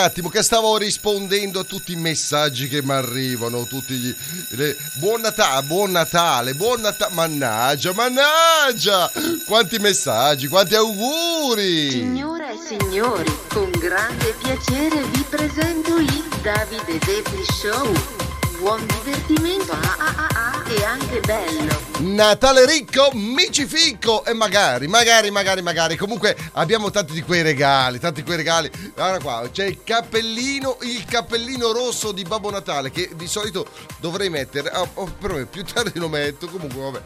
attimo che stavo rispondendo a tutti i messaggi che mi arrivano, tutti gli le, buon Natale, buon Natale, buon Natale, mannaggia, mannaggia! Quanti messaggi, quanti auguri! Signore e signori, con grande piacere vi presento il Davide Devi Show. Buon divertimento ah, ah, ah, ah, e anche bello. Natale ricco, micifico e magari, magari, magari, magari. Comunque abbiamo tanti di quei regali, tanti di quei regali. Guarda qua, c'è il cappellino, il cappellino rosso di Babbo Natale che di solito dovrei mettere. Ah, oh, però più tardi lo metto. Comunque, vabbè,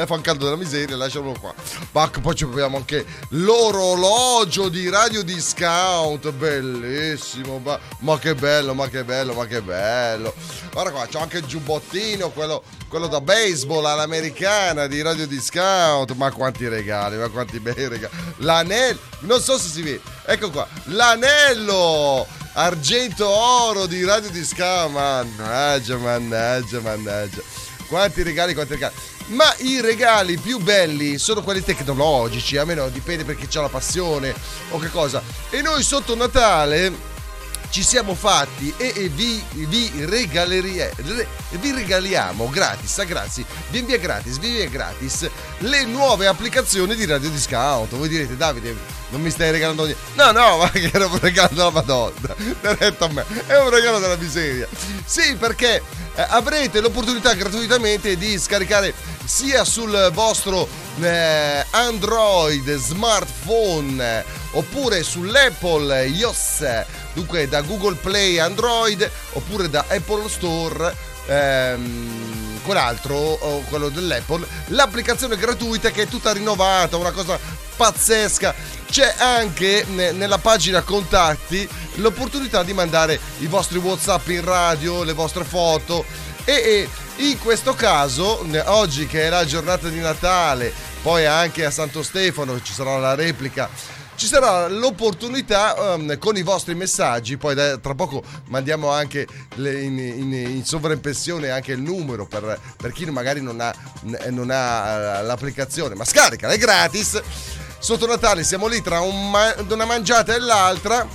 eh, fa un caldo della miseria, lasciamolo qua. Ma poi ci abbiamo anche l'orologio di Radio Discount, bellissimo. Ma, ma che bello, ma che bello, ma che bello. Guarda qua, c'è anche il giubbottino, quello, quello da baseball all'americana di Radio Discount. Ma quanti regali, ma quanti bei regali. L'anello, non so se si vede. Ecco qua, l'anello argento oro di Radio Discount. Mannaggia, mannaggia, mannaggia. Quanti regali, quanti regali. Ma i regali più belli sono quelli tecnologici, a meno dipende perché c'ha la passione o che cosa. E noi sotto Natale ci siamo fatti e, e vi, vi, vi regaliamo gratis, a grazie, vi invia gratis, vi invia gratis le nuove applicazioni di Radio Discount. Voi direte Davide, non mi stai regalando niente. No, no, ma che era un regalo della Madonna. Detto a me, è un regalo della miseria. Sì, perché eh, avrete l'opportunità gratuitamente di scaricare sia sul vostro eh, Android smartphone eh, oppure sull'Apple iOS dunque da Google Play Android oppure da Apple Store ehm, quell'altro o quello dell'Apple. L'applicazione gratuita che è tutta rinnovata una cosa pazzesca c'è anche nella pagina contatti l'opportunità di mandare i vostri whatsapp in radio le vostre foto e, e in questo caso oggi che è la giornata di Natale poi anche a Santo Stefano ci sarà la replica ci sarà l'opportunità um, con i vostri messaggi, poi da, tra poco mandiamo anche le, in, in, in, sovraimpressione anche il numero per, per chi magari non ha, non ha, l'applicazione, ma scarica, è gratis. Sotto Natale siamo lì tra un, una mangiata e l'altra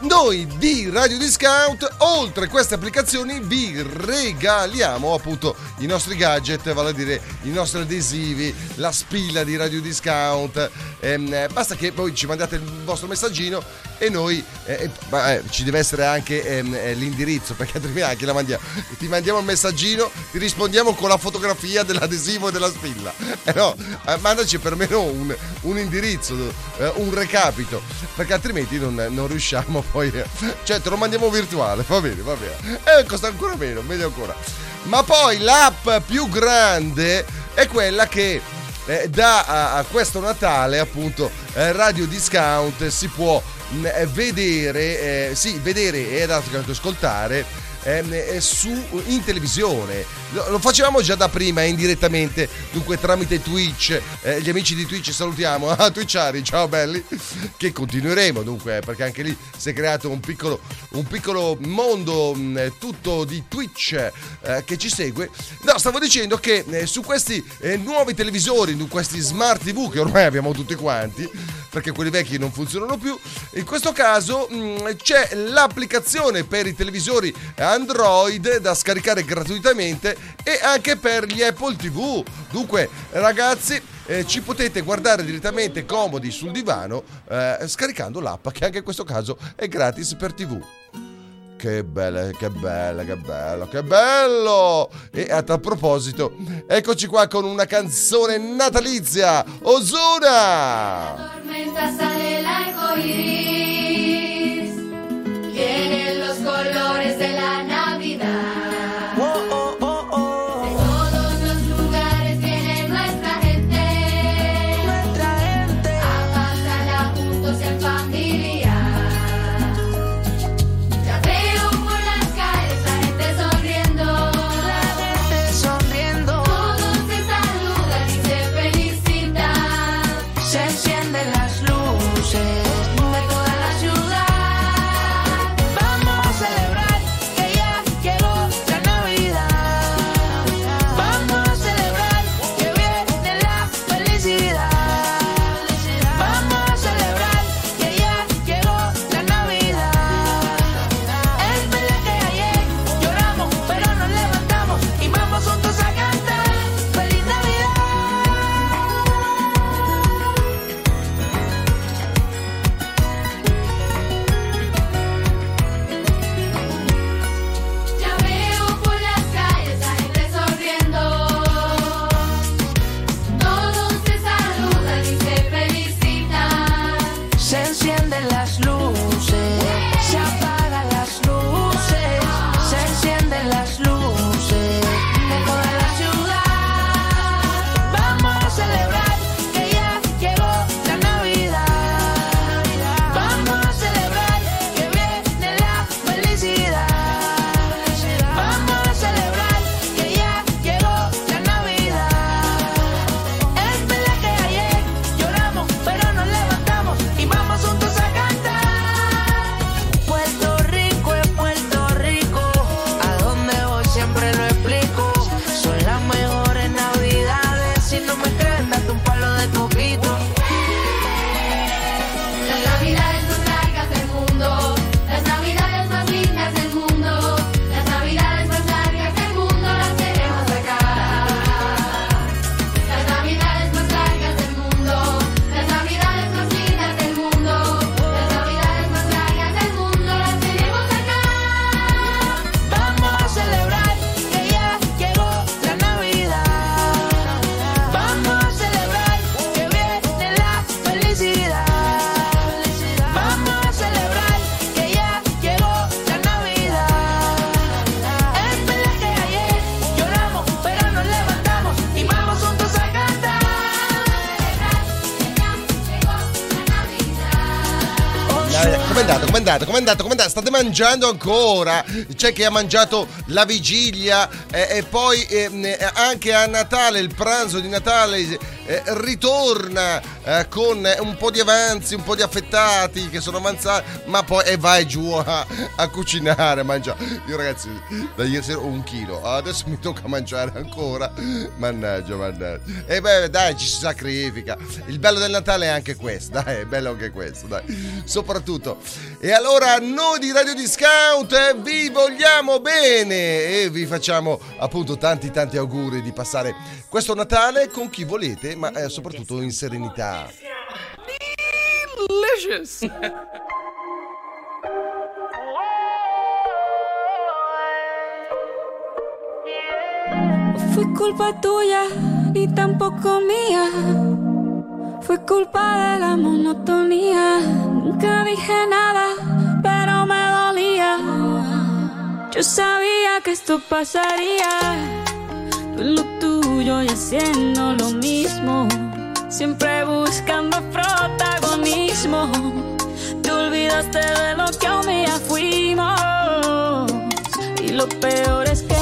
noi di Radio Discount, oltre a queste applicazioni, vi regaliamo appunto i nostri gadget, vale a dire i nostri adesivi, la spilla di Radio Discount. Ehm, basta che voi ci mandate il vostro messaggino e noi eh, eh, ci deve essere anche ehm, eh, l'indirizzo, perché altrimenti anche la mandiamo. Ti mandiamo il messaggino, ti rispondiamo con la fotografia dell'adesivo e della spilla. Eh no, eh, mandaci perlomeno un, un indirizzo, eh, un recapito, perché altrimenti non, non riusciamo poi. Cioè, te lo mandiamo virtuale, va bene, va bene. E eh, costa ancora meno, meglio ancora. Ma poi l'app più grande è quella che eh, da a, a, questo Natale, appunto, eh, Radio Discount si può eh, vedere, eh, sì, vedere e ascoltare eh, su, in televisione. Lo, lo, facevamo già da prima indirettamente, dunque tramite Twitch. Eh, gli amici di Twitch salutiamo. Ah, Twitchari, ciao belli. Che continueremo dunque, perché anche lì si è creato un piccolo, un piccolo mondo mh, mm, tutto di Twitch eh, che ci segue. No, stavo dicendo che eh, su questi eh, nuovi televisori, su questi smart TV che ormai abbiamo tutti quanti, perché quelli vecchi non funzionano più, in questo caso mh, mm, c'è l'applicazione per i televisori Android da scaricare gratuitamente e anche per gli Apple TV. Dunque, ragazzi, eh, ci potete guardare direttamente comodi sul divano eh, scaricando l'app che anche in questo caso è gratis per TV. Che bella, che bella, che bello, che bello! E a tal proposito, eccoci qua con una canzone natalizia, Ozuna! La tormenta sale l'arcoiris, tiene los colores de la Navidad. Andata? Com'è andata? Com'è andata? State mangiando ancora? C'è chi ha mangiato la vigilia eh, e poi eh, anche a Natale, il pranzo di Natale eh, ritorna eh, con un po' di avanzi, un po' di affettati che sono avanzati, ma poi e vai giù a, a cucinare, a mangiare. Io ragazzi, da ieri sera ho un chilo, adesso mi tocca mangiare ancora. Mannaggia, mannaggia. E beh, dai, ci si sacrifica. Il bello del Natale è anche questo, dai, è bello anche questo, dai. Soprattutto. E allora noi di Radio Discount eh, vi vogliamo bene e vi facciamo appunto tanti tanti auguri di passare questo Natale con chi volete, ma eh, soprattutto in serenità. Delicious! Fue culpa tuya, ni tampoco mía. Fue culpa de la monotonía. Nunca dije nada, pero me dolía. Yo sabía que esto pasaría. Tú lo tuyo y haciendo lo mismo. Siempre buscando protagonismo. Te olvidaste de lo que un día fuimos. Y lo peor es que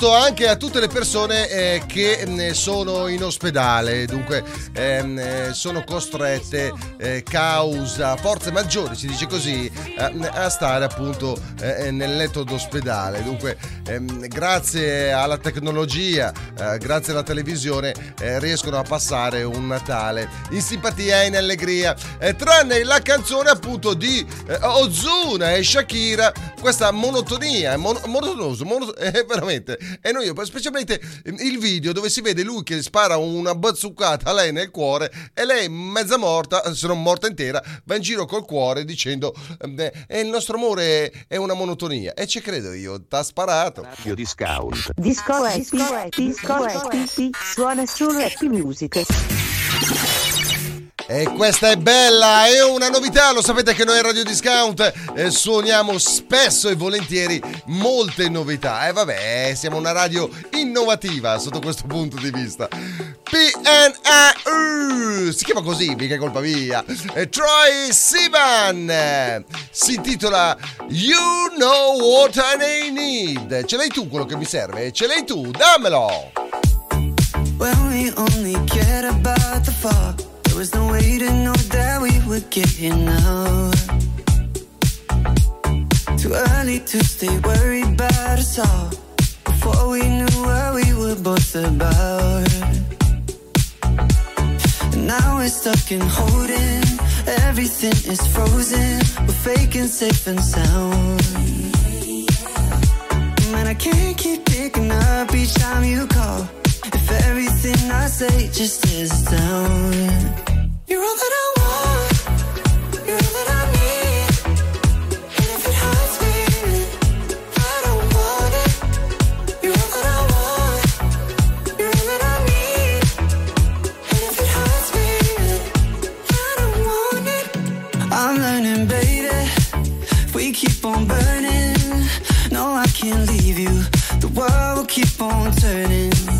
saluto anche a tutte le persone eh, che mh, sono in ospedale, dunque ehm, eh, sono costrette eh, causa forze maggiori, si dice così, a, a stare appunto eh, nel letto d'ospedale. Dunque ehm, grazie alla tecnologia, eh, grazie alla televisione eh, riescono a passare un Natale in simpatia e in allegria, Eh, tranne la canzone appunto di eh, Ozuna e Shakira, questa monotonia, è mon- monotonoso, mono- eh, veramente. E noi, specialmente eh, il video dove si vede lui che spara una bazzucata a lei nel cuore e lei mezza morta, se non morta intera, va in giro col cuore dicendo eh, eh, il nostro amore è una monotonia. E ci credo io, t'ha sparato. Radio Discount. Disco Happy, Disco Happy, suona solo Happy Music. E questa è bella, è una novità, lo sapete che noi a Radio Discount eh, suoniamo spesso e volentieri molte novità. E vabbè, siamo una radio innovativa sotto questo punto di vista. PNA, si chiama così, mica colpa mia. Eh, Troy Sivan eh, si intitola You Know What I Need. Ce l'hai tu quello che mi serve? Ce l'hai tu, dammelo! When we only cared about the fall, there was no way to know that we would get here now. Too early to stay worried about us all. Before we knew what we were both about. And now we're stuck in holding. Everything is frozen. We're faking safe and sound. Man, I can't keep picking up each time you call. If everything I say just is down. You're all that I want. You're all that I need. And if it hurts me, I don't want it. You're all that I want. You're all that I need. And if it hurts me, I don't want it. I'm learning, baby. We keep on burning. No, I can't leave you. The world will keep on turning.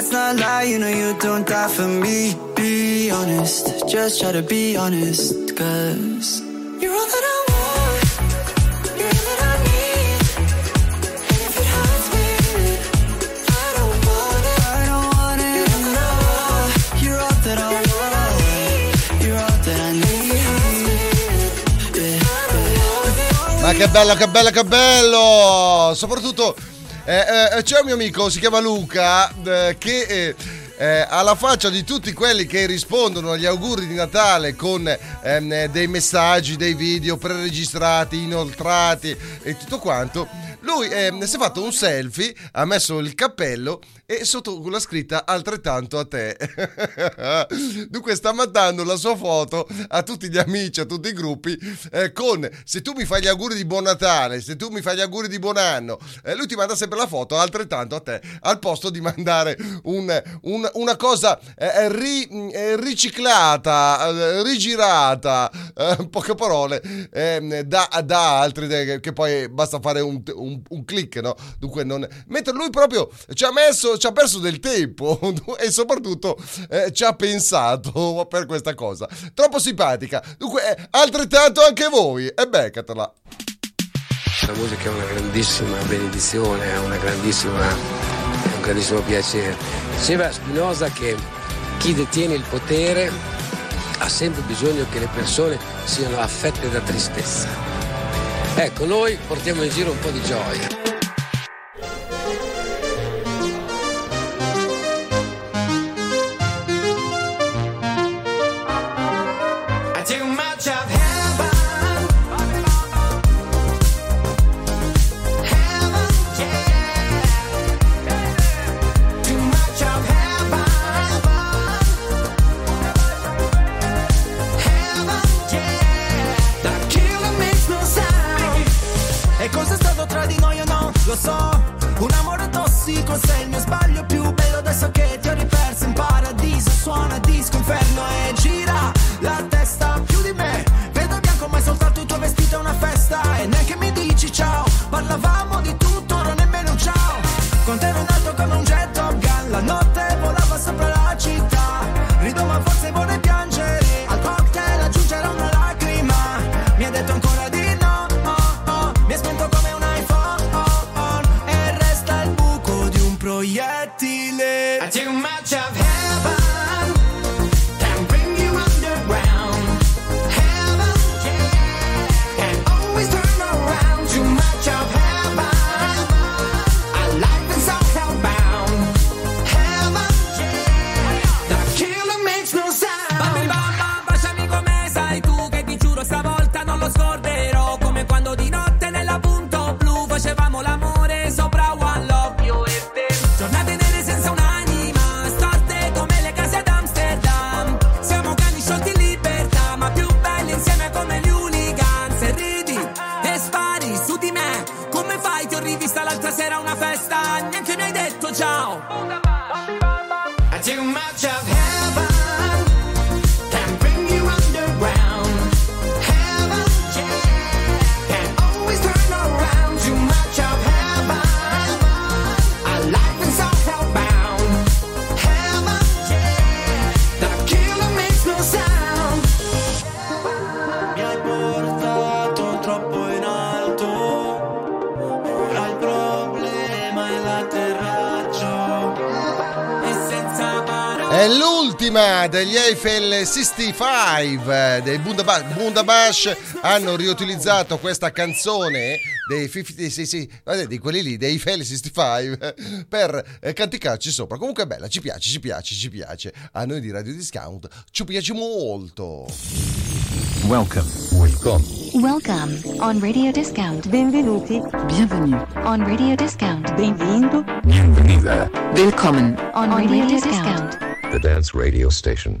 Let's not lie. You know you don't die for me. Be honest, just try to be honest, cause you're all that I. Ma che bello, che bello, che bello! Soprattutto c'è un mio amico, si chiama Luca, eh, che eh, eh, alla faccia di tutti quelli che rispondono agli auguri di Natale con ehm, eh, dei messaggi, dei video preregistrati, inoltrati e tutto quanto, lui ehm, si è fatto un selfie, ha messo il cappello e sotto con la scritta altrettanto a te. Dunque sta mandando la sua foto a tutti gli amici, a tutti i gruppi eh, con se tu mi fai gli auguri di buon Natale, se tu mi fai gli auguri di buon anno, eh, lui ti manda sempre la foto altrettanto a te, al posto di mandare un- un- una cosa eh, ri- eh, riciclata, eh, rigirata, eh, in poche parole, ehm, da, da altri che poi basta fare un, un- un click, no? Dunque non... Mentre lui proprio ci ha messo, ci ha perso del tempo e soprattutto eh, ci ha pensato per questa cosa. Troppo simpatica. Dunque, eh, altrettanto anche voi. E beccatela. La musica è una grandissima benedizione, è una grandissima, è un grandissimo piacere. Diceva Spinoza che chi detiene il potere ha sempre bisogno che le persone siano affette da tristezza. Ecco, noi portiamo in giro un po' di gioia. Lo so, un amore tossico sei il mio sbaglio più bello adesso che ti ho riperso. In paradiso Suona disco inferno e gira la testa più di me. Vedo bianco ma è soltanto il tuo vestito è una festa. E neanche mi dici ciao, parlavamo di tutto, ora nemmeno un ciao. Con te ero 65 eh, dei Bundabash. Bundabash hanno riutilizzato questa canzone dei 50, sì, sì, di quelli lì, dei Eiffel 65 eh, per eh, canticarci sopra. Comunque è bella, ci piace, ci piace, ci piace. A noi di Radio Discount ci piace molto. Welcome. Welcome. Welcome on Radio Discount. Benvenuti. Bienvenue on Radio Discount. Benvindo. Bienvenida. Willkommen on Radio Discount. The Dance Radio Station.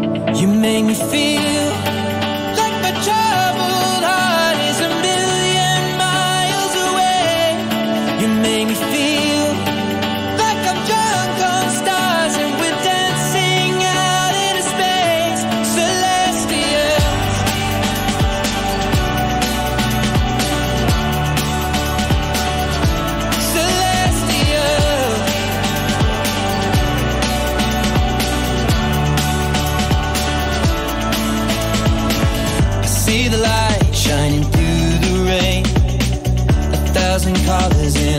You make me feel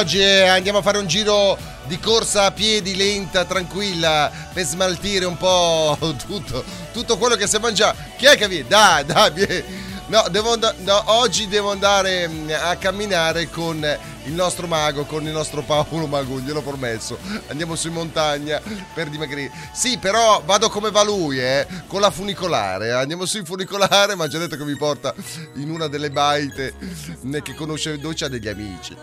oggi? e Andiamo a fare un giro di corsa a piedi lenta, tranquilla, per smaltire un po' tutto, tutto quello che si mangia. Chi è che viene? Dai, dai. No, devo and- no, oggi devo andare mm, a camminare con il nostro mago, con il nostro Paolo Mago, gliel'ho promesso. Andiamo su in montagna per dimagrire. Sì, però vado come va lui, eh, con la funicolare. Andiamo su in funicolare, ma già detto che mi porta in una delle baite eh, che conosce, dove c'ha degli amici.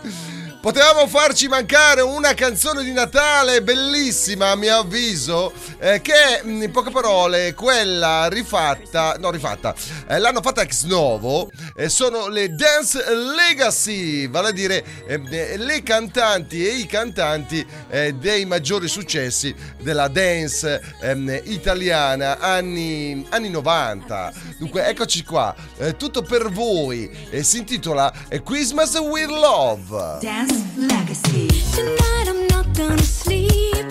Potevamo farci mancare una canzone di Natale bellissima, a mio avviso, eh, che mh, in poche parole quella rifatta, no rifatta, eh, l'hanno fatta ex novo, eh, sono le Dance Legacy, vale a dire eh, eh, le cantanti e i cantanti eh, dei maggiori successi della dance ehm, italiana anni, anni 90. Dunque eccoci qua, eh, tutto per voi, si intitola Christmas with Love. Dance Legacy. Tonight I'm not gonna sleep,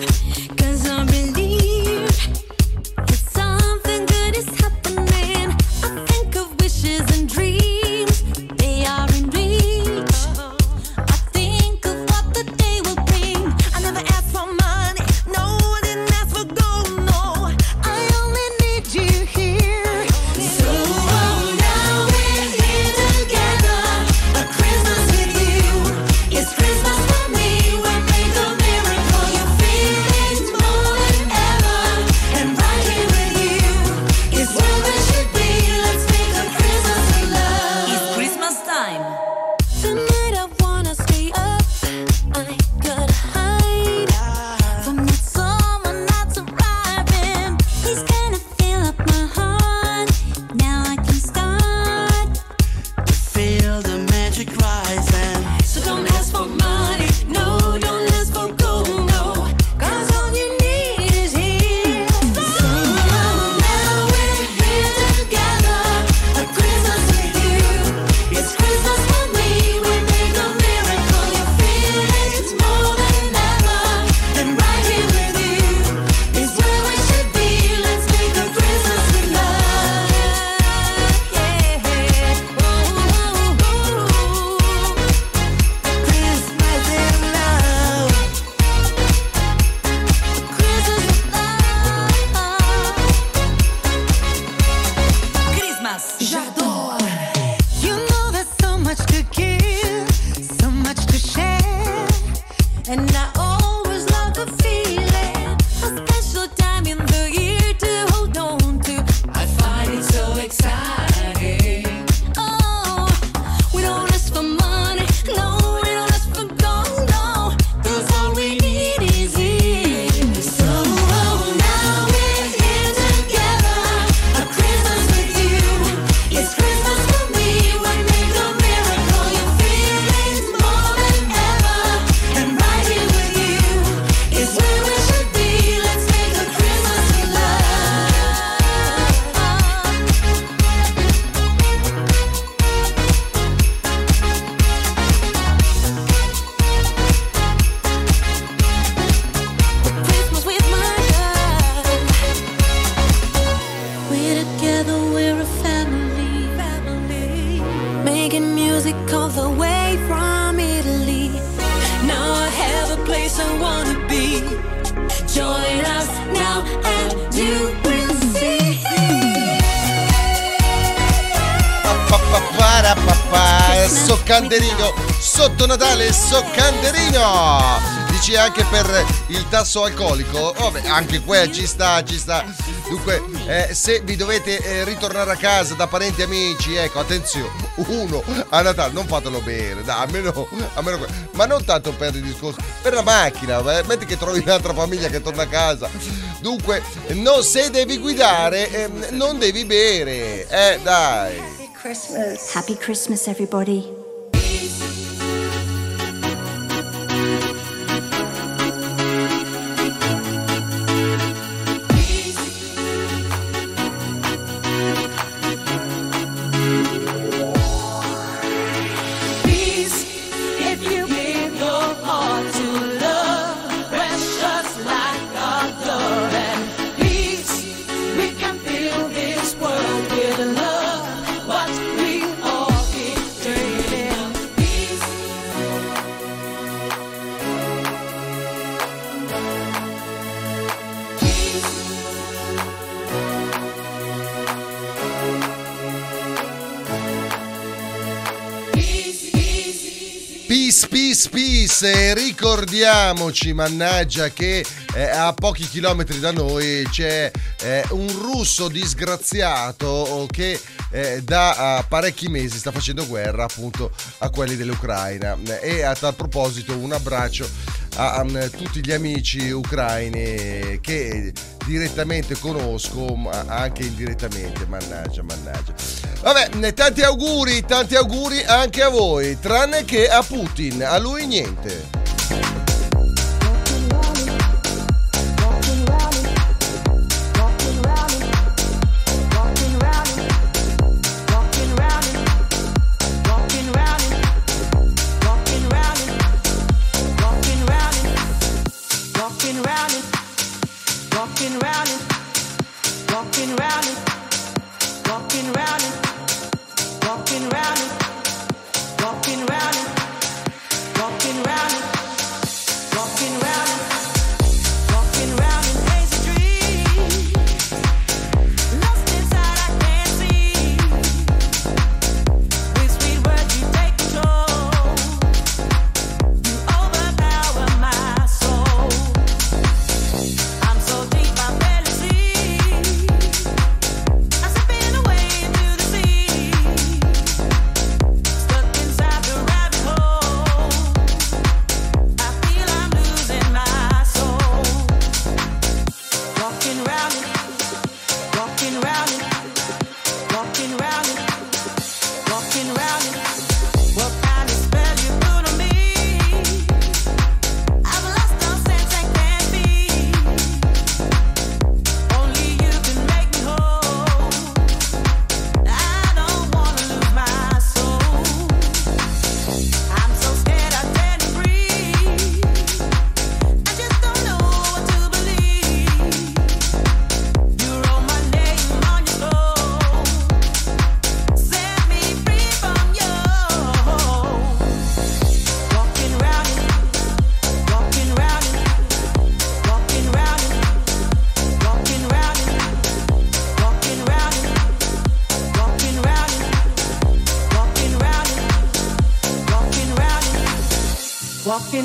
tasso alcolico? Vabbè, anche qua ci sta, ci sta. Dunque, eh, se vi dovete eh, ritornare a casa da parenti e amici, ecco, attenzione, uno a Natale, non fatelo bere, dai, almeno, almeno ma non tanto per il discorso, per la macchina, eh, metti che trovi un'altra famiglia che torna a casa. Dunque, no, se devi guidare, ehm, non devi bere, eh, dai. Happy Christmas, everybody. Ricordiamoci, mannaggia, che eh, a pochi chilometri da noi c'è eh, un russo disgraziato che eh, da parecchi mesi sta facendo guerra appunto a quelli dell'Ucraina. E a tal proposito un abbraccio a, a, mm, tutti gli amici ucraini che direttamente conosco, ma anche indirettamente, mannaggia, mannaggia. Vabbè, tanti auguri, tanti auguri anche a voi, tranne che a Putin, a lui niente.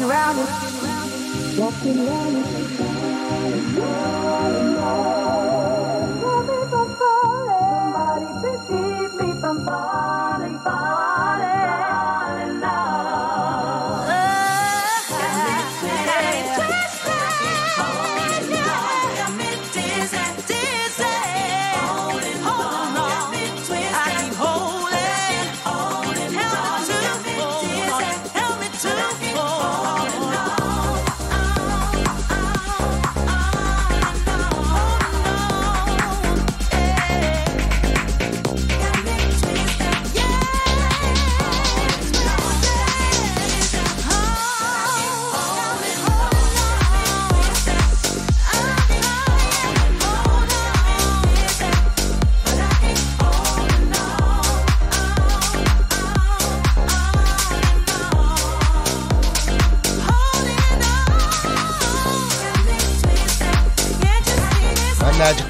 Walking around walking around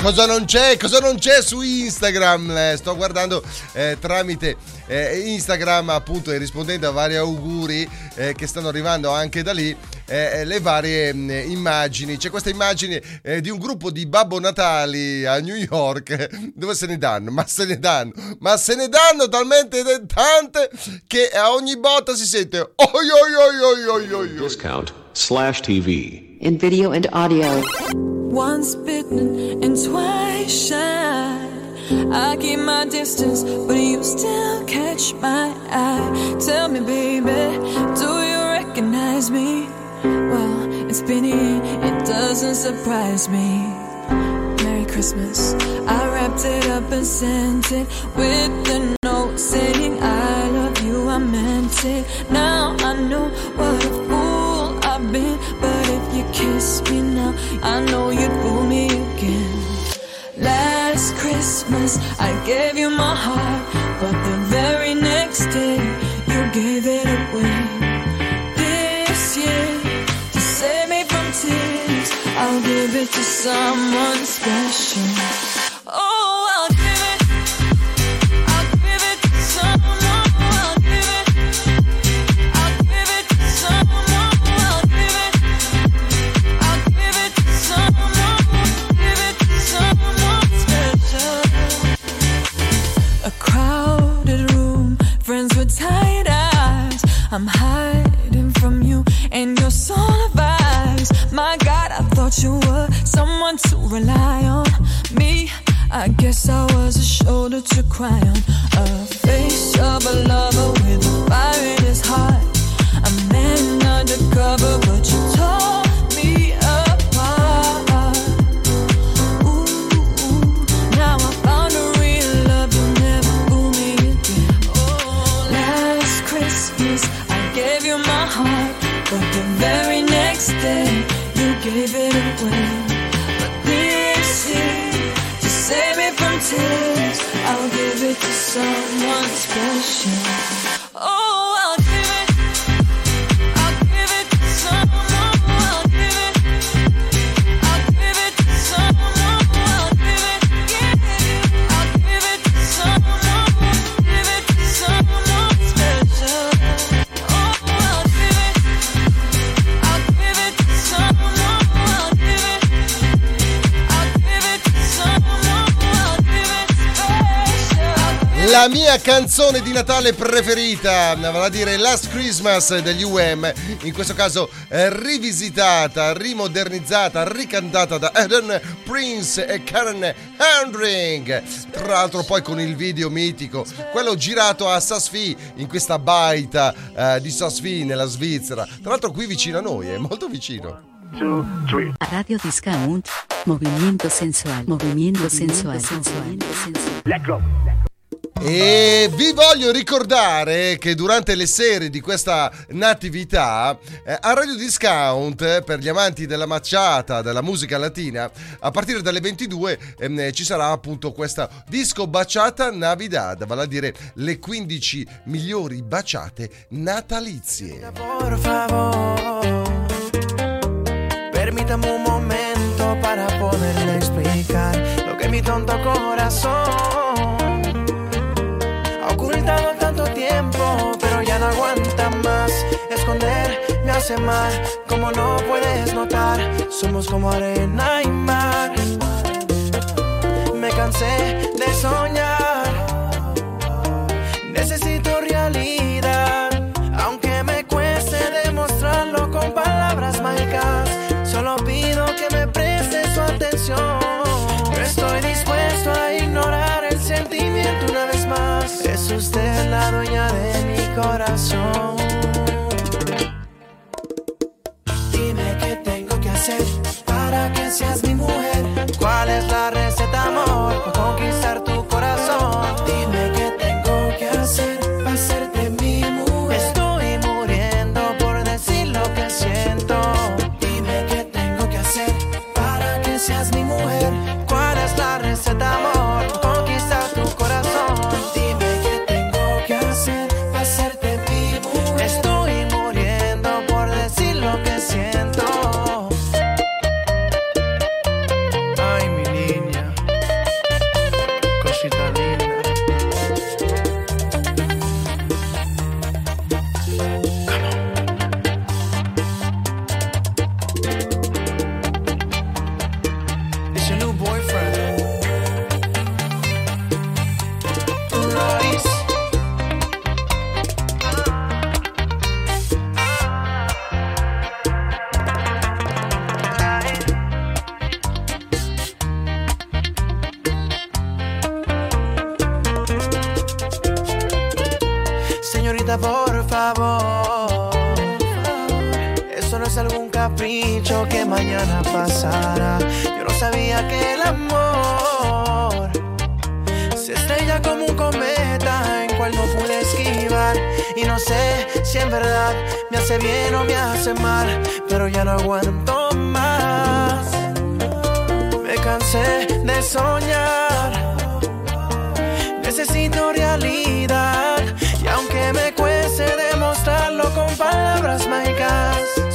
cosa non c'è? Cosa non c'è su Instagram? Eh, sto guardando eh, tramite eh, Instagram, appunto, e rispondendo a vari auguri eh, che stanno arrivando anche da lì. eh, le varie mh, immagini c'è questa immagine eh, di un gruppo di Babbo Natali a New York dove se ne danno ma se ne danno ma se ne danno talmente tante che a ogni botta si sente oi oi oi oi oi oi Discount slash TV. In video and audio. Once bitten and twice shy. I keep my distance, but you still catch my eye. Tell me, baby, do you recognize me? Well, it's been a it doesn't surprise me. Merry Christmas. I wrapped it up and sent it with the note saying I love you. I meant it. Now someone special. Cry La mia canzone di Natale preferita, vale a dire Last Christmas degli UM, in questo caso eh, rivisitata, rimodernizzata, ricantata da Aaron Prince e Karen Handring. Tra l'altro poi con il video mitico, quello girato a Sasfi, in questa baita eh, di Sasfi nella Svizzera. Tra l'altro qui vicino a noi, è molto vicino. Radio Discount. Movimiento sensual. Movimiento sensual. sensual. E vi voglio ricordare che durante le serie di questa natività eh, a Radio Discount eh, per gli amanti della macciata, della musica latina, a partire dalle 22 ehm, ci sarà appunto questa disco baciata Navidad, vale a dire le 15 migliori baciate natalizie. Por favor, permítame un momento para poderle explicar lo que mi tonto corazón como no puedes notar, somos como arena y mar. Me cansé de soñar, necesito realidad, aunque me cueste demostrarlo con palabras mágicas. Solo pido que me preste su atención. No estoy dispuesto a ignorar el sentimiento una vez más. Es usted la dueña de mi corazón.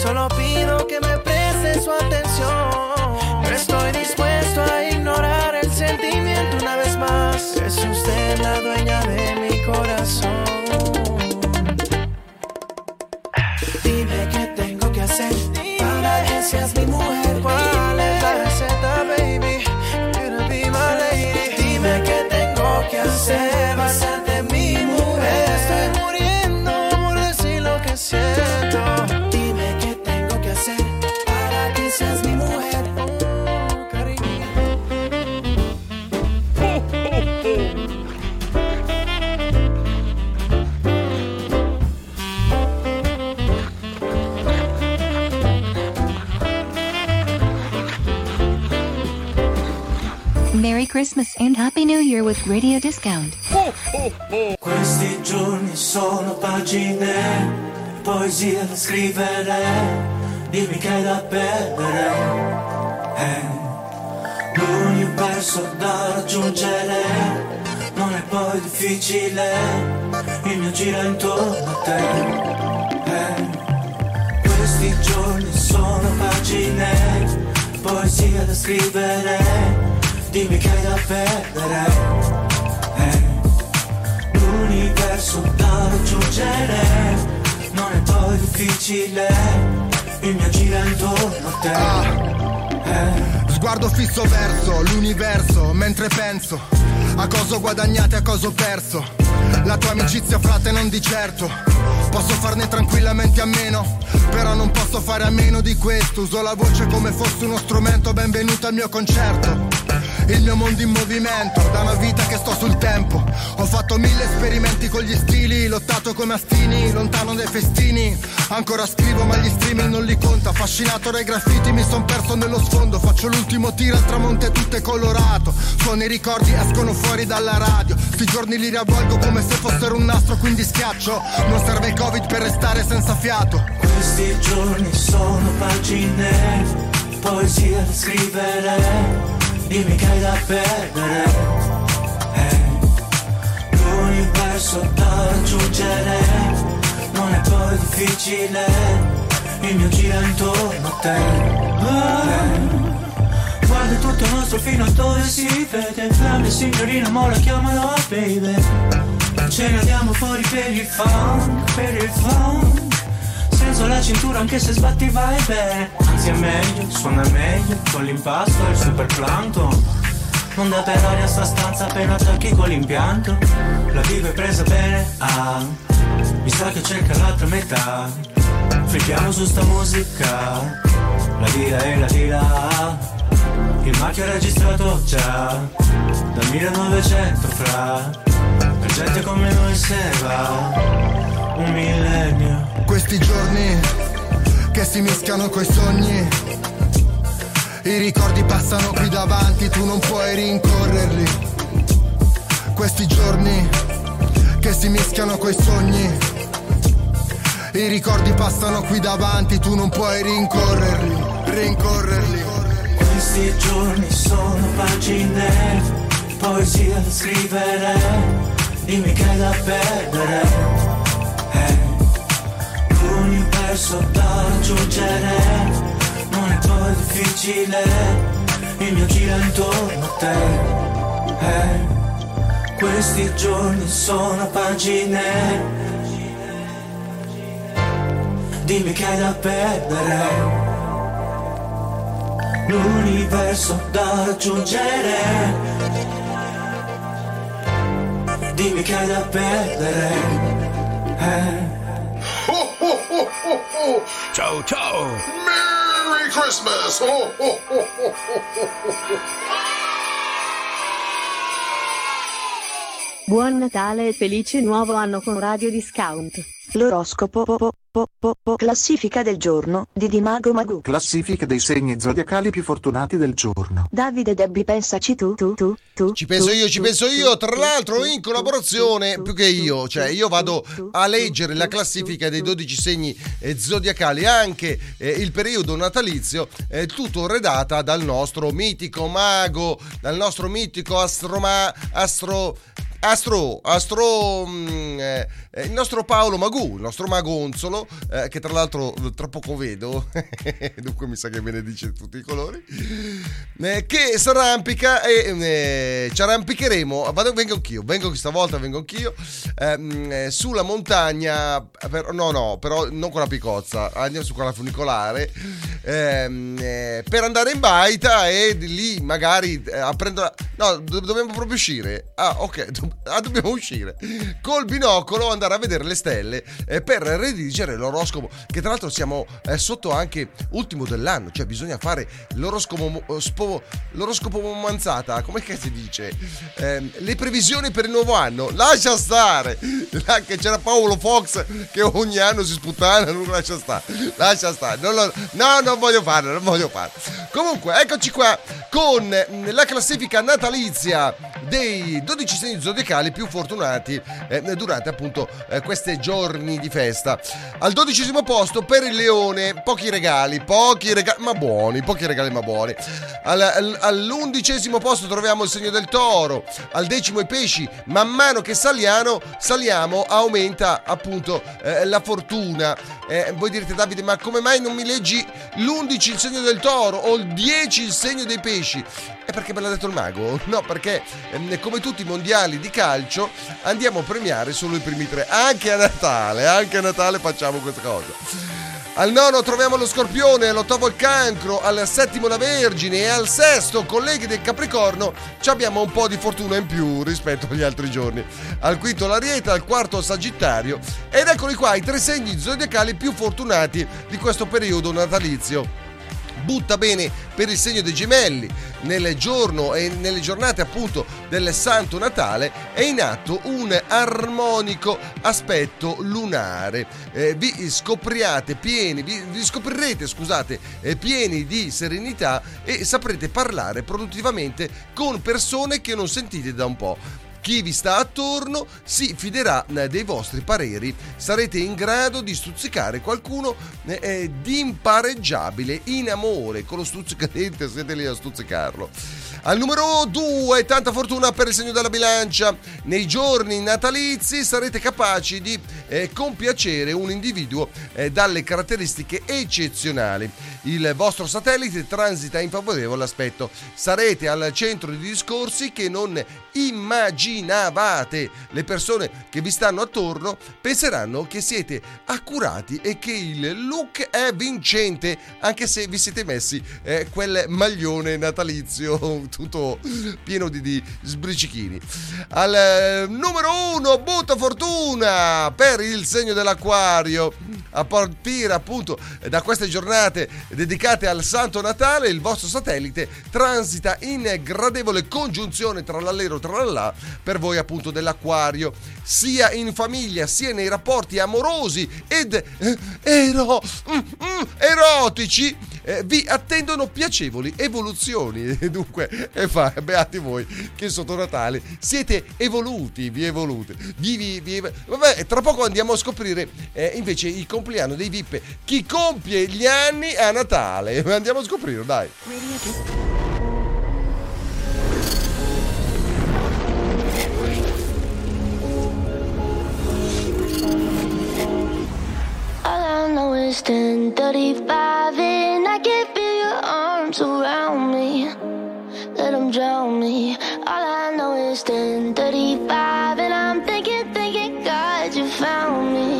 Solo pido que me preste su atención. No estoy dispuesto a ignorar el sentimiento una vez más. Es usted la dueña de mi corazón. Christmas and Happy New Year with Radio Discount. Questi giorni sono pagine, poesia da scrivere, dimmi che hai da perdere. Eh, L'universo da raggiungere, non è poi difficile, il mio giro è intorno a te. Eh, Questi giorni sono pagine, poesia da scrivere, dimmi che hai da perdere. Eh, L'universo da raggiungere non è poi difficile, il mio giro è intorno a te. Eh, Sguardo fisso verso l'universo mentre penso a cosa ho guadagnato e a cosa ho perso. La tua amicizia, frate, non di certo. Posso farne tranquillamente a meno, però non posso fare a meno di questo. Uso la voce come fosse uno strumento. Benvenuto al mio concerto. Il mio mondo in movimento, da una vita che sto sul tempo. Ho fatto mille esperimenti con gli stili, lottato come astini, lontano dai festini. Ancora scrivo, ma gli streaming non li conta. Affascinato dai graffiti, mi son perso nello sfondo. Faccio l'ultimo tiro al tramonto e tutto è colorato. Suoni i ricordi, escono fuori dalla radio. Sti giorni li riavvolgo come se fossero un nastro, quindi schiaccio. Non serve il covid per restare senza fiato. Questi giorni sono pagine, poesia da scrivere, dimmi che hai da perdere. Eh, L'universo da raggiungere, non è poi difficile, il mio giro è intorno a te. Eh, Guarda tutto il nostro fino a dove si vede, grande signorina, mo la chiamano baby. Ce ne andiamo fuori per il funk, per il funk senza alzo la cintura anche se sbatti vai bene. Anzi è meglio, suona meglio Con l'impasto e il super plankton Onda per aria sta stanza appena attacchi con l'impianto. La vivo è presa bene, ah Mi sa che cerca l'altra metà. Flippiamo su sta musica. La dira e la dira Il marchio è registrato già Dal 1900 fra. Per gente come noi se va. Un millennio Questi giorni che si mischiano coi sogni. I ricordi passano qui davanti, tu non puoi rincorrerli. Questi giorni che si mischiano coi sogni. I ricordi passano qui davanti, tu non puoi rincorrerli, rincorrerli. Questi giorni sono pagine Poesia da scrivere Dimmi che hai da perdere Eh, Da raggiungere Non è poi difficile Il mio gira intorno a te Eh, Questi giorni sono pagine Dimmi che hai da perdere l'universo da raggiungere. Dimmi che hai da perdere. Eh. Ciao ciao! Merry Christmas! Oh, oh, oh, oh, oh, oh. Buon Natale e felice nuovo anno con Radio Discount. L'oroscopo po, po, po, po, po, classifica del giorno di Dimago Magu. Classifica dei segni zodiacali più fortunati del giorno. Davide Debbi pensaci tu, tu, tu, tu. Ci penso io, ci penso io, tra l'altro in collaborazione, più che io, cioè io vado a leggere la classifica dei 12 segni eh, zodiacali, anche eh, il periodo natalizio, eh, tutto redata dal nostro mitico mago, dal nostro mitico astroma, astro... Astro, Astro, mm, eh, eh, il nostro Paolo Magù, il nostro magonzolo, eh, che tra l'altro tra poco vedo, dunque mi sa che me ne dice tutti i colori, eh, che si arrampica e eh, ci arrampicheremo, vado, vengo anch'io, vengo questa volta, vengo anch'io, ehm, eh, sulla montagna, per- no no, però non con la picozza, andiamo su quella funicolare, ehm, eh, per andare in baita e lì magari eh, a prendere... No, do- dobbiamo proprio uscire. Ah, ok, do- ah, dobbiamo uscire. Col binocolo andare a vedere le stelle eh, per redigere l'oroscopo, che tra l'altro siamo eh, sotto anche ultimo dell'anno, cioè bisogna fare l'oroscopo, eh, spo- l'oroscopo manzata, come che si dice? Ehm, le previsioni per il nuovo anno. Lascia stare! Là c'era Paolo Fox che ogni anno si sputtana, non lascia stare. Lascia stare. Non lo- no, non voglio farlo, non voglio farlo. Comunque, eccoci qua con mm, la classifica natalizia dei 12 segni zodiacali più fortunati eh, durante appunto eh, questi giorni di festa. Al dodicesimo posto per il leone, pochi regali, pochi regali, ma buoni, pochi regali ma buoni. Al- al- all'undicesimo posto troviamo il segno del toro, al decimo i pesci, man mano che saliamo, saliamo aumenta appunto eh, la fortuna. Eh, voi direte Davide, ma come mai non mi leggi l'11 il segno del toro o il 10 il segno dei pesci? È perché me l'ha detto il mago? No, perché ehm, come tutti i mondiali di calcio andiamo a premiare solo i primi tre. Anche a Natale, anche a Natale facciamo questa cosa. Al nono troviamo lo scorpione, all'ottavo il cancro, al settimo la vergine e al sesto, colleghi del capricorno, ci abbiamo un po' di fortuna in più rispetto agli altri giorni. Al quinto l'ariete, al quarto il sagittario ed eccoli qua i tre segni zodiacali più fortunati di questo periodo natalizio butta bene per il segno dei gemelli. Nel giorno e nelle giornate appunto del Santo Natale è in atto un armonico aspetto lunare. Eh, vi scopriate pieni, vi, vi scoprirete, scusate, eh, pieni di serenità e saprete parlare produttivamente con persone che non sentite da un po'. Chi vi sta attorno si fiderà eh, dei vostri pareri. Sarete in grado di stuzzicare qualcuno eh, eh, di impareggiabile in amore. Con lo stuzzicadente siete lì a stuzzicarlo. Al numero 2, tanta fortuna per il segno della bilancia. Nei giorni natalizi sarete capaci di eh, compiacere un individuo eh, dalle caratteristiche eccezionali. Il vostro satellite transita in favorevole aspetto. Sarete al centro di discorsi che non immaginavate. Le persone che vi stanno attorno penseranno che siete accurati e che il look è vincente, anche se vi siete messi eh, quel maglione natalizio tutto pieno di, di sbricichini. Al eh, numero uno, butta fortuna per il segno dell'acquario. A partire appunto da queste giornate dedicate al Santo Natale, il vostro satellite transita in gradevole congiunzione tra l'allero e tra l'allà per voi appunto dell'acquario, sia in famiglia sia nei rapporti amorosi ed eh, ero, mm, mm, erotici. eh, vi attendono piacevoli evoluzioni. Dunque, e fa, beati voi che sotto Natale siete evoluti, vi evoluti. Vi, vi, vabbè, tra poco andiamo a scoprire eh, invece il compleanno dei VIP. Chi compie gli anni a Natale? Andiamo a scoprirlo, dai. All I know is 1035 and I can feel your arms around me. Let them drown me. All I know is 1035 and I'm thinking, thinking, God, you found me.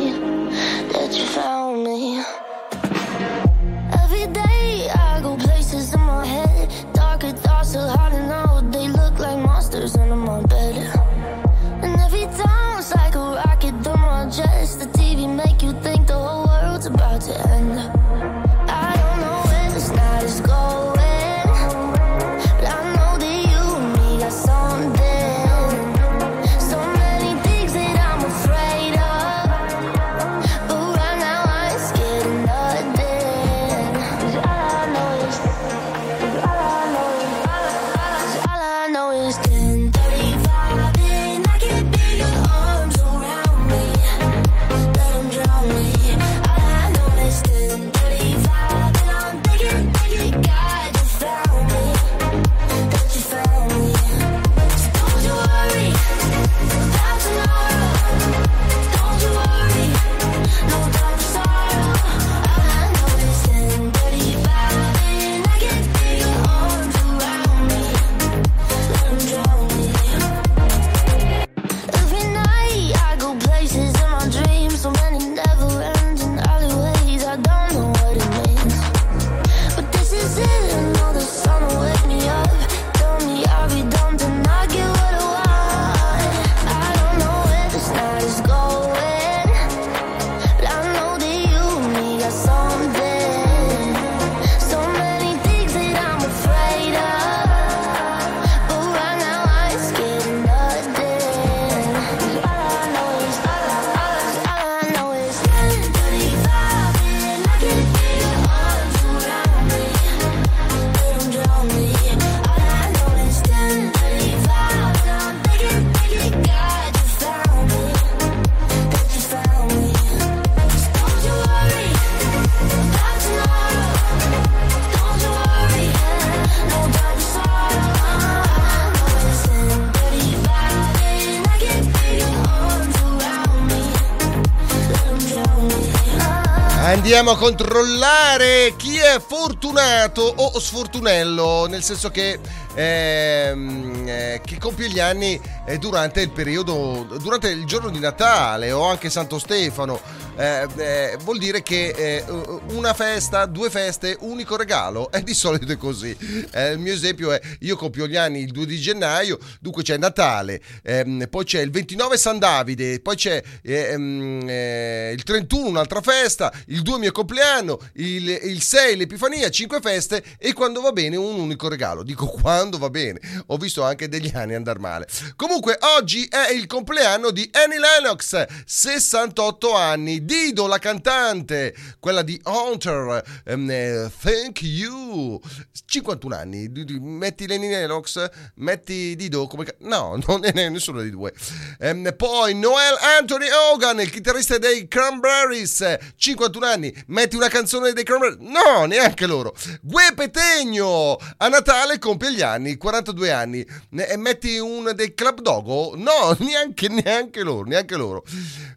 Andiamo a controllare chi è fortunato o sfortunello, nel senso che, ehm, eh, che compie gli anni eh, durante il periodo, durante il giorno di Natale o anche Santo Stefano. Eh, eh, vuol dire che eh, una festa, due feste, unico regalo. E di solito è così. Eh, il mio esempio è: io compio gli anni il 2 di gennaio, dunque c'è Natale, ehm, poi c'è il 29 San Davide, poi c'è ehm, eh, il 31 un'altra festa, il 2 mio compleanno, il, il 6 l'Epifania, 5 feste e quando va bene un unico regalo. Dico quando va bene. Ho visto anche degli anni andare male. Comunque Comunque, oggi è il compleanno di Annie Lennox, 68 anni. Dido, la cantante, quella di Hunter, eh, Thank You, 51 anni. Metti Annie Lennox, metti Dido come... No, non è nessuno dei due. Ehm, poi Noel Anthony Hogan, il chitarrista dei Cranberries, 51 anni. Metti una canzone dei Cranberries? No, neanche loro. Gue Petegno, a Natale compie gli anni, 42 anni. E metti un dei Club Dogo? No, neanche, neanche loro, neanche loro.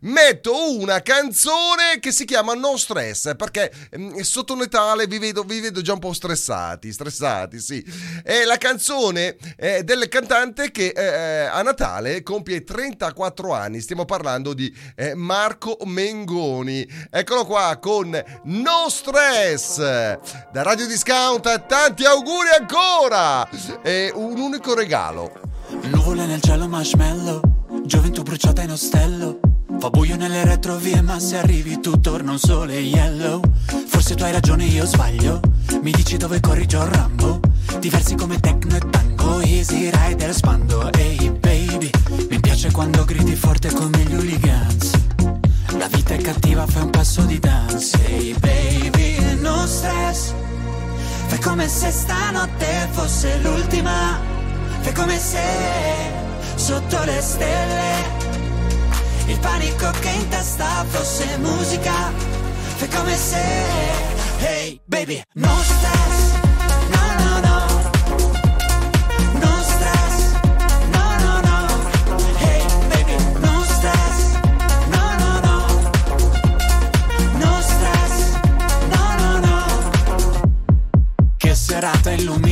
Metto una canzone che si chiama No Stress, perché ehm, sotto Natale vi vedo, vi vedo già un po' stressati, stressati, sì. È la canzone eh, del cantante che eh, a Natale compie 34 anni. Stiamo parlando di eh, Marco Mengoni. Eccolo qua con No Stress da Radio Discount. Tanti auguri ancora! E un unico regalo. Nuvole nel cielo marshmallow. Gioventù bruciata in ostello. Fa buio nelle retrovie ma se arrivi tu torna un sole yellow. Forse tu hai ragione io sbaglio. Mi dici dove corri John Rambo. Diversi come techno e tango Easy rider spando. Ehi baby Mi piace quando gridi forte come gli hooligans. La vita è cattiva fai un passo di dance. Ehi baby no stress. Fai come se stanotte fosse l'ultima Fai come se sotto le stelle il panico che in testa fosse musica. Fai come se, hey baby, no stress, no no no. Serata illuminata,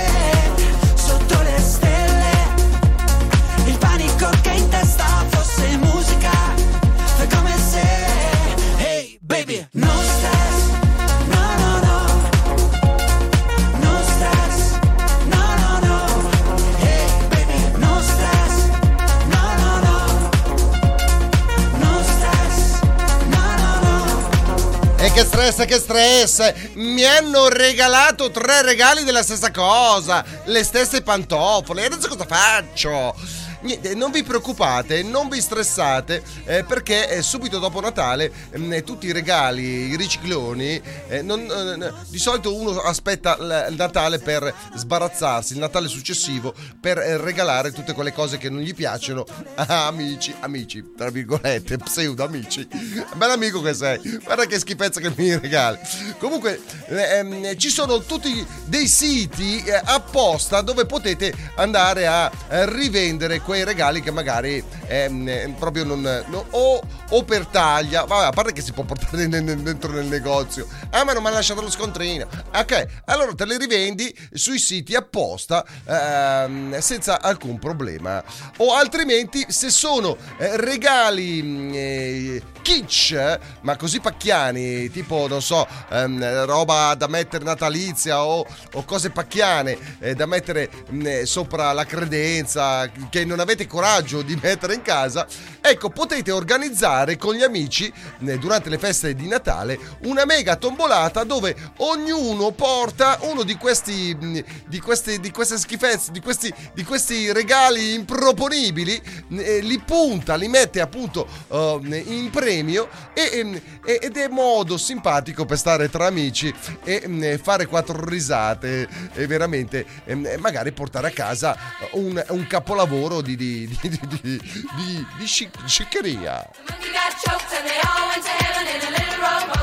fosse musica. Fai come se, hey baby, no stress, no no no. No stress, no no no. Hey baby, no stress, no no no. No stress, no no no. E che stress, che stress! Mi hanno regalato tre regali della stessa cosa, le stesse pantofole. E adesso cosa faccio? Niente, non vi preoccupate, non vi stressate, eh, perché eh, subito dopo Natale ehm, tutti i regali, i ricicloni, eh, non- eh, di solito uno aspetta l- il Natale per sbarazzarsi, il Natale successivo per eh, regalare tutte quelle cose che non gli piacciono a amici, amici, tra virgolette, pseudo amici. Bell'amico che sei, guarda che schifezza che mi regali. Comunque eh, ehm, ci sono tutti dei siti eh, apposta dove potete andare a eh, rivendere quei regali che magari eh, proprio non, no- o, o per taglia, vabbè, a parte che si può portare dentro nel negozio. Ah, ma non mi ha lasciato lo scontrino. Ok, allora te le rivendi sui siti apposta ehm, senza alcun problema. O altrimenti, se sono eh, regali mh, eh, kitsch, ma così pacchiani, tipo, non so, ehm, roba da mettere natalizia o, o cose pacchiane eh, da mettere mh, eh, sopra la credenza che non avete coraggio di mettere in casa, ecco, potete organizzare con gli amici eh, durante le feste di Natale una mega tombolata dove ognuno porta uno di questi mh, di queste, di queste schifezze, di questi, di questi regali improponibili, eh, li punta, li mette appunto eh, in premio e, e- ed è modo simpatico per stare tra amici e mm, fare quattro risate e veramente magari portare a casa un, un capolavoro di, di, di, di, di, di, di. You got choked and they all went to heaven in a little rowboat.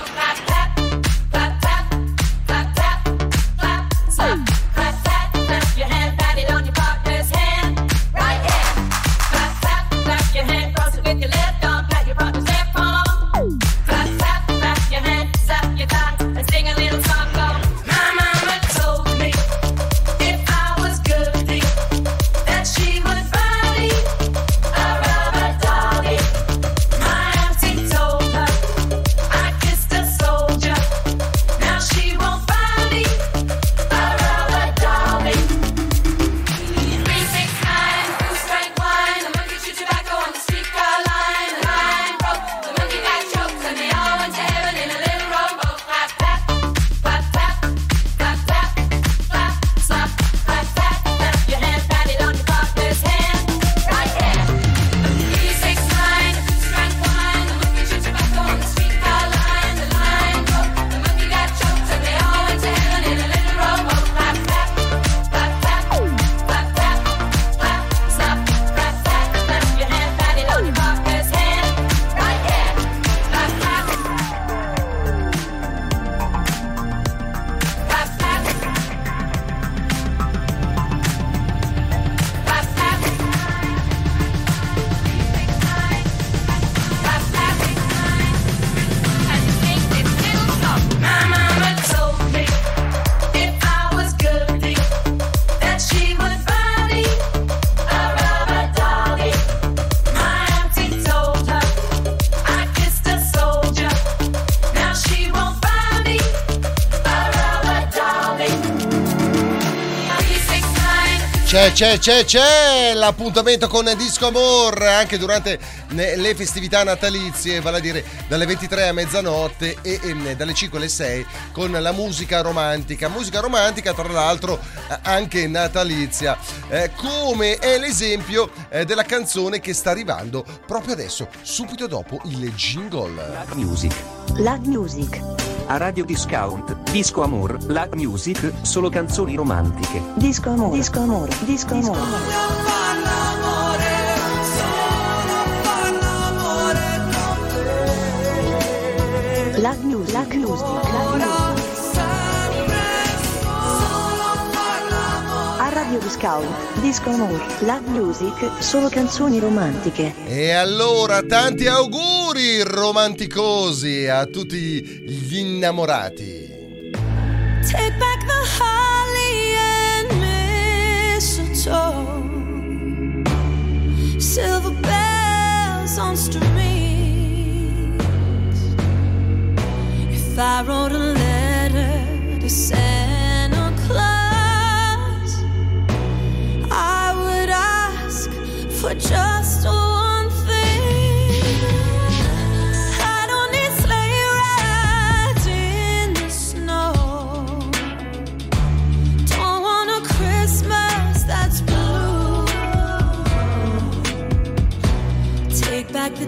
C'è, c'è, c'è, c'è l'appuntamento con Disco Amor anche durante le festività natalizie, vale a dire dalle 23 a mezzanotte e, e dalle 5 alle 6 con la musica romantica. Musica romantica, tra l'altro, anche natalizia, eh, come è l'esempio eh, della canzone che sta arrivando proprio adesso, subito dopo il jingle. Music. La music. A Radio Discount, Disco Amor, la music, solo canzoni romantiche. Disco amore. Disco amore. Disco amore. La music. La music. La music. Radio Discount, Disco Amore, La Music, solo canzoni romantiche. E allora tanti auguri romanticosi a tutti gli innamorati. Take back the holly and mistletoe. Silver bells on strings. If I wrote a letter to Santa for just one thing. I don't need sleigh rides in the snow. Don't want a Christmas that's blue. Take back the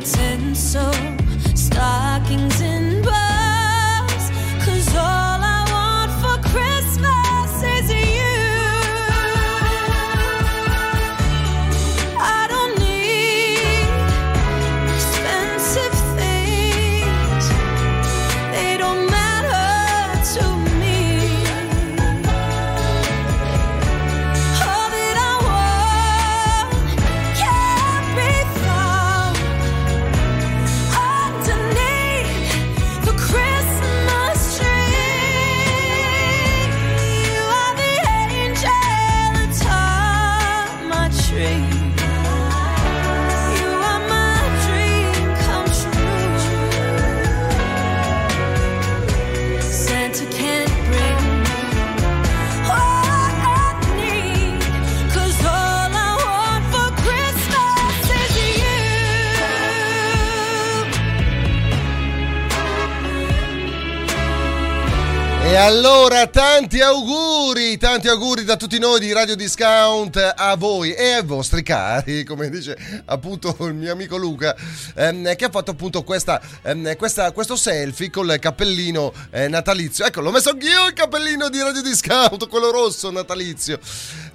tanti auguri da tutti noi di Radio Discount a voi e ai vostri cari, come dice appunto il mio amico Luca, ehm, che ha fatto appunto questa, ehm, questa- questo selfie col cappellino eh, natalizio. Ecco, l'ho messo anch'io il cappellino di Radio Discount, quello rosso natalizio.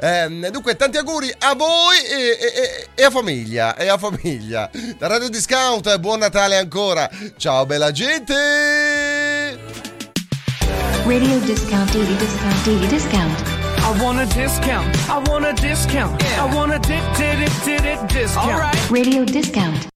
Ehm, dunque, tanti auguri a voi e, e- e- a famiglia, e a famiglia. Da Radio Discount, buon Natale ancora. Ciao bella gente! Radio discount, daily discount, daily discount. I want a discount. I want a discount. I want a di- di- di- di- di- discount. Radio discount.